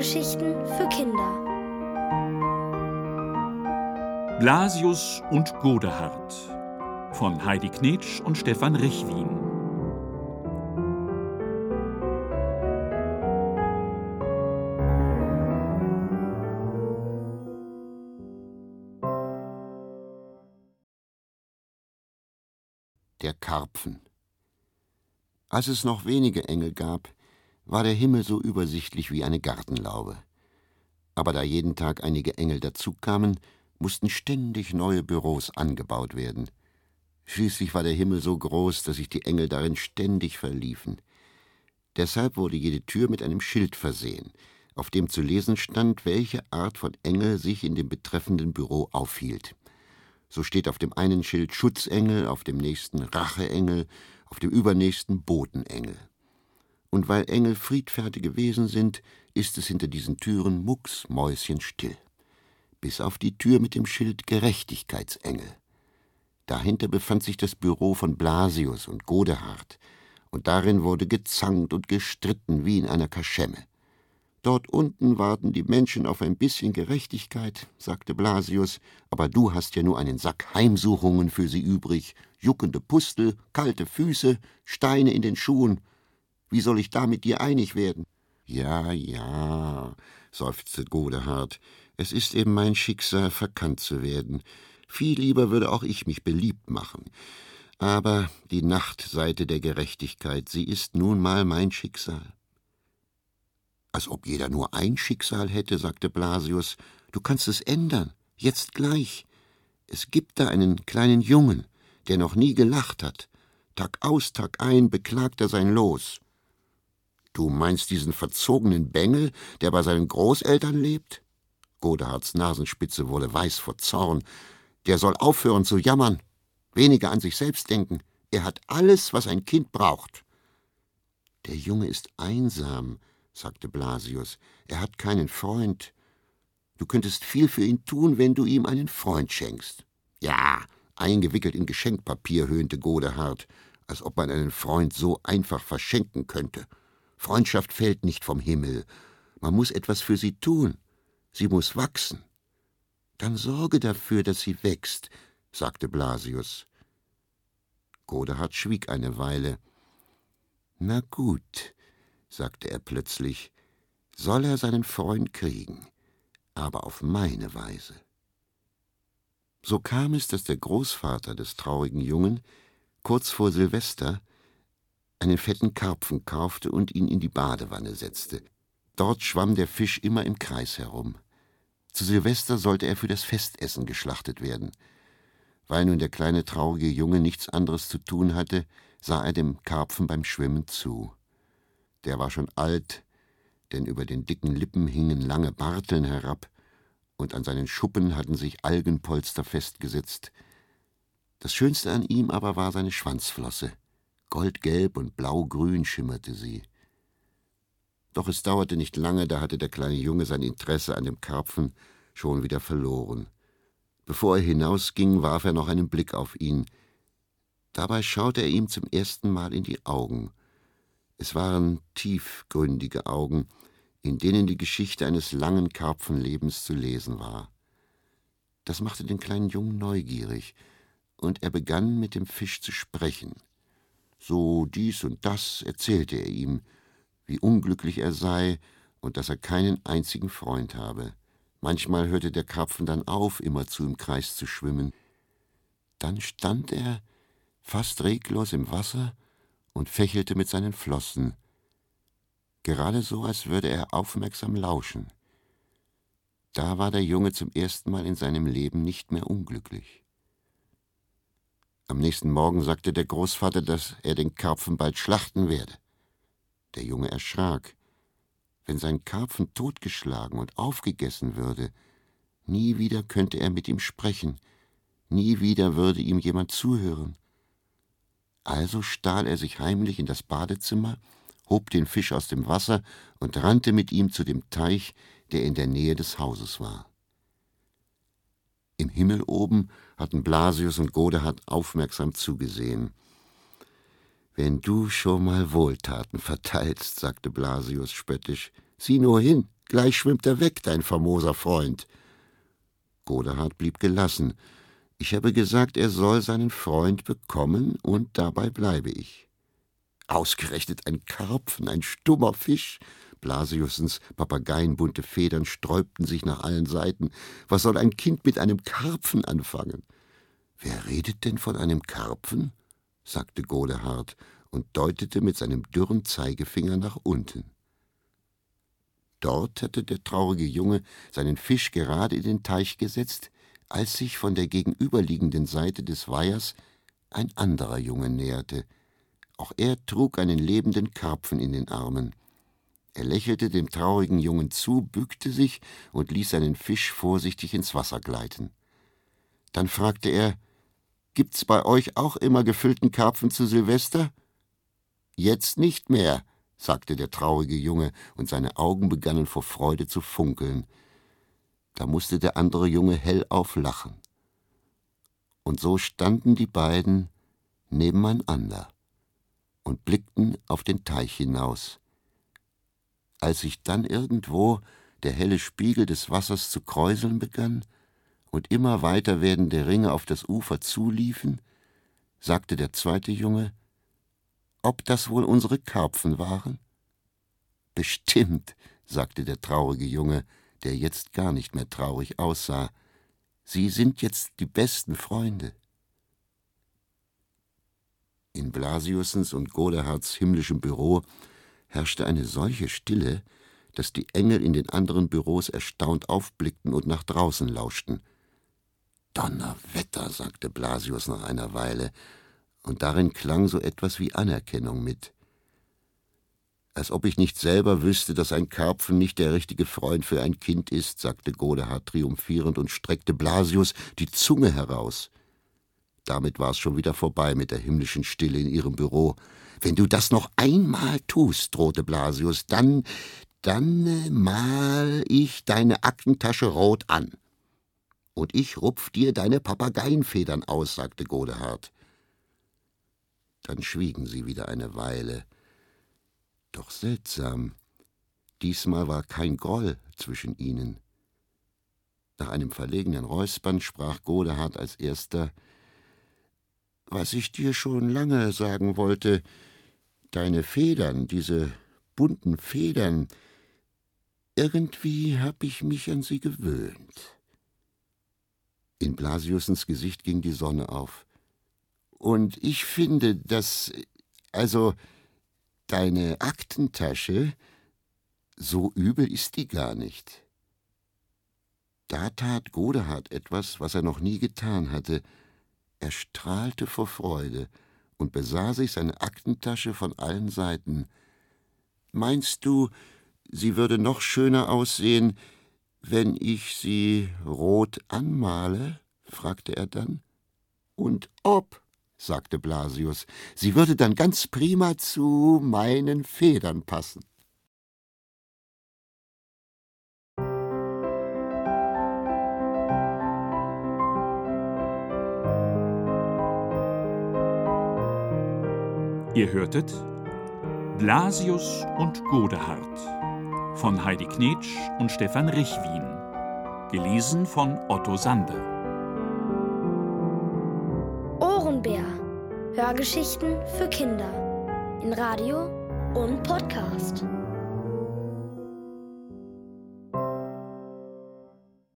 Hörgeschichten für Kinder. Blasius und Godehard von Heidi Knetsch und Stefan Richwin. Der Karpfen. Als es noch wenige Engel gab, war der Himmel so übersichtlich wie eine Gartenlaube. Aber da jeden Tag einige Engel dazukamen, mussten ständig neue Büros angebaut werden. Schließlich war der Himmel so groß, dass sich die Engel darin ständig verliefen. Deshalb wurde jede Tür mit einem Schild versehen, auf dem zu lesen stand, welche Art von Engel sich in dem betreffenden Büro aufhielt. So steht auf dem einen Schild Schutzengel, auf dem nächsten Racheengel, auf dem übernächsten Botenengel und weil Engel friedfertige Wesen sind, ist es hinter diesen Türen mucksmäuschenstill. Bis auf die Tür mit dem Schild Gerechtigkeitsengel. Dahinter befand sich das Büro von Blasius und Godehard, und darin wurde gezankt und gestritten wie in einer Kaschemme. Dort unten warten die Menschen auf ein bisschen Gerechtigkeit, sagte Blasius, aber du hast ja nur einen Sack Heimsuchungen für sie übrig, juckende Pustel, kalte Füße, Steine in den Schuhen, wie soll ich da mit dir einig werden? Ja, ja, seufzte Godehard, es ist eben mein Schicksal, verkannt zu werden. Viel lieber würde auch ich mich beliebt machen. Aber die Nachtseite der Gerechtigkeit, sie ist nun mal mein Schicksal. Als ob jeder nur ein Schicksal hätte, sagte Blasius. Du kannst es ändern, jetzt gleich. Es gibt da einen kleinen Jungen, der noch nie gelacht hat. Tag aus, Tag ein beklagt er sein Los. Du meinst diesen verzogenen Bengel, der bei seinen Großeltern lebt? Godehards Nasenspitze wurde weiß vor Zorn. Der soll aufhören zu jammern, weniger an sich selbst denken. Er hat alles, was ein Kind braucht. Der Junge ist einsam, sagte Blasius. Er hat keinen Freund. Du könntest viel für ihn tun, wenn du ihm einen Freund schenkst. Ja, eingewickelt in Geschenkpapier, höhnte Godehard, als ob man einen Freund so einfach verschenken könnte. Freundschaft fällt nicht vom Himmel. Man muss etwas für sie tun. Sie muss wachsen. Dann sorge dafür, dass sie wächst, sagte Blasius. Godehard schwieg eine Weile. Na gut, sagte er plötzlich, soll er seinen Freund kriegen, aber auf meine Weise. So kam es, dass der Großvater des traurigen Jungen kurz vor Silvester einen fetten Karpfen kaufte und ihn in die Badewanne setzte. Dort schwamm der Fisch immer im Kreis herum. Zu Silvester sollte er für das Festessen geschlachtet werden. Weil nun der kleine traurige Junge nichts anderes zu tun hatte, sah er dem Karpfen beim Schwimmen zu. Der war schon alt, denn über den dicken Lippen hingen lange Barteln herab, und an seinen Schuppen hatten sich Algenpolster festgesetzt. Das Schönste an ihm aber war seine Schwanzflosse. Goldgelb und blaugrün schimmerte sie. Doch es dauerte nicht lange, da hatte der kleine Junge sein Interesse an dem Karpfen schon wieder verloren. Bevor er hinausging, warf er noch einen Blick auf ihn. Dabei schaute er ihm zum ersten Mal in die Augen. Es waren tiefgründige Augen, in denen die Geschichte eines langen Karpfenlebens zu lesen war. Das machte den kleinen Jungen neugierig, und er begann mit dem Fisch zu sprechen. So dies und das erzählte er ihm, wie unglücklich er sei und dass er keinen einzigen Freund habe. Manchmal hörte der Karpfen dann auf, immerzu im Kreis zu schwimmen. Dann stand er fast reglos im Wasser und fächelte mit seinen Flossen, gerade so, als würde er aufmerksam lauschen. Da war der Junge zum ersten Mal in seinem Leben nicht mehr unglücklich. Am nächsten Morgen sagte der Großvater, dass er den Karpfen bald schlachten werde. Der Junge erschrak. Wenn sein Karpfen totgeschlagen und aufgegessen würde, nie wieder könnte er mit ihm sprechen, nie wieder würde ihm jemand zuhören. Also stahl er sich heimlich in das Badezimmer, hob den Fisch aus dem Wasser und rannte mit ihm zu dem Teich, der in der Nähe des Hauses war. Im Himmel oben hatten Blasius und Godehard aufmerksam zugesehen. Wenn du schon mal Wohltaten verteilst, sagte Blasius spöttisch, sieh nur hin, Gleich schwimmt er weg, dein famoser Freund. Godehard blieb gelassen. Ich habe gesagt, er soll seinen Freund bekommen, und dabei bleibe ich. Ausgerechnet ein Karpfen, ein stummer Fisch. Blasiussens papageienbunte Federn sträubten sich nach allen Seiten. Was soll ein Kind mit einem Karpfen anfangen? Wer redet denn von einem Karpfen? sagte Godehard und deutete mit seinem dürren Zeigefinger nach unten. Dort hatte der traurige Junge seinen Fisch gerade in den Teich gesetzt, als sich von der gegenüberliegenden Seite des Weihers ein anderer Junge näherte. Auch er trug einen lebenden Karpfen in den Armen. Er lächelte dem traurigen Jungen zu, bückte sich und ließ seinen Fisch vorsichtig ins Wasser gleiten. Dann fragte er Gibt's bei euch auch immer gefüllten Karpfen zu Silvester? Jetzt nicht mehr, sagte der traurige Junge, und seine Augen begannen vor Freude zu funkeln. Da musste der andere Junge hellauf lachen. Und so standen die beiden nebeneinander und blickten auf den Teich hinaus. Als sich dann irgendwo der helle Spiegel des Wassers zu kräuseln begann und immer weiter werdende Ringe auf das Ufer zuliefen, sagte der zweite Junge, ob das wohl unsere Karpfen waren? Bestimmt, sagte der traurige Junge, der jetzt gar nicht mehr traurig aussah. Sie sind jetzt die besten Freunde. In Blasiussens und Godehards himmlischem Büro herrschte eine solche Stille, dass die Engel in den anderen Büros erstaunt aufblickten und nach draußen lauschten. Donnerwetter, sagte Blasius nach einer Weile, und darin klang so etwas wie Anerkennung mit. Als ob ich nicht selber wüsste, dass ein Karpfen nicht der richtige Freund für ein Kind ist, sagte Godehard triumphierend und streckte Blasius die Zunge heraus. Damit war es schon wieder vorbei mit der himmlischen Stille in ihrem Büro. Wenn du das noch einmal tust, drohte Blasius, dann, dann äh, mal ich deine Aktentasche rot an. Und ich rupf dir deine Papageienfedern aus, sagte Godehard. Dann schwiegen sie wieder eine Weile. Doch seltsam, diesmal war kein Groll zwischen ihnen. Nach einem verlegenen Räuspern sprach Godehard als erster Was ich dir schon lange sagen wollte, deine Federn, diese bunten Federn, irgendwie hab ich mich an sie gewöhnt. In Blasiussens Gesicht ging die Sonne auf. Und ich finde, dass, also, deine Aktentasche, so übel ist die gar nicht. Da tat Godehard etwas, was er noch nie getan hatte. Er strahlte vor Freude und besah sich seine Aktentasche von allen Seiten. Meinst du, sie würde noch schöner aussehen, wenn ich sie rot anmale? fragte er dann. Und ob? sagte Blasius, sie würde dann ganz prima zu meinen Federn passen. Ihr hörtet Blasius und Godehard von Heidi Knetsch und Stefan Richwin, gelesen von Otto Sander. Ohrenbär. Hörgeschichten für Kinder. In Radio und Podcast.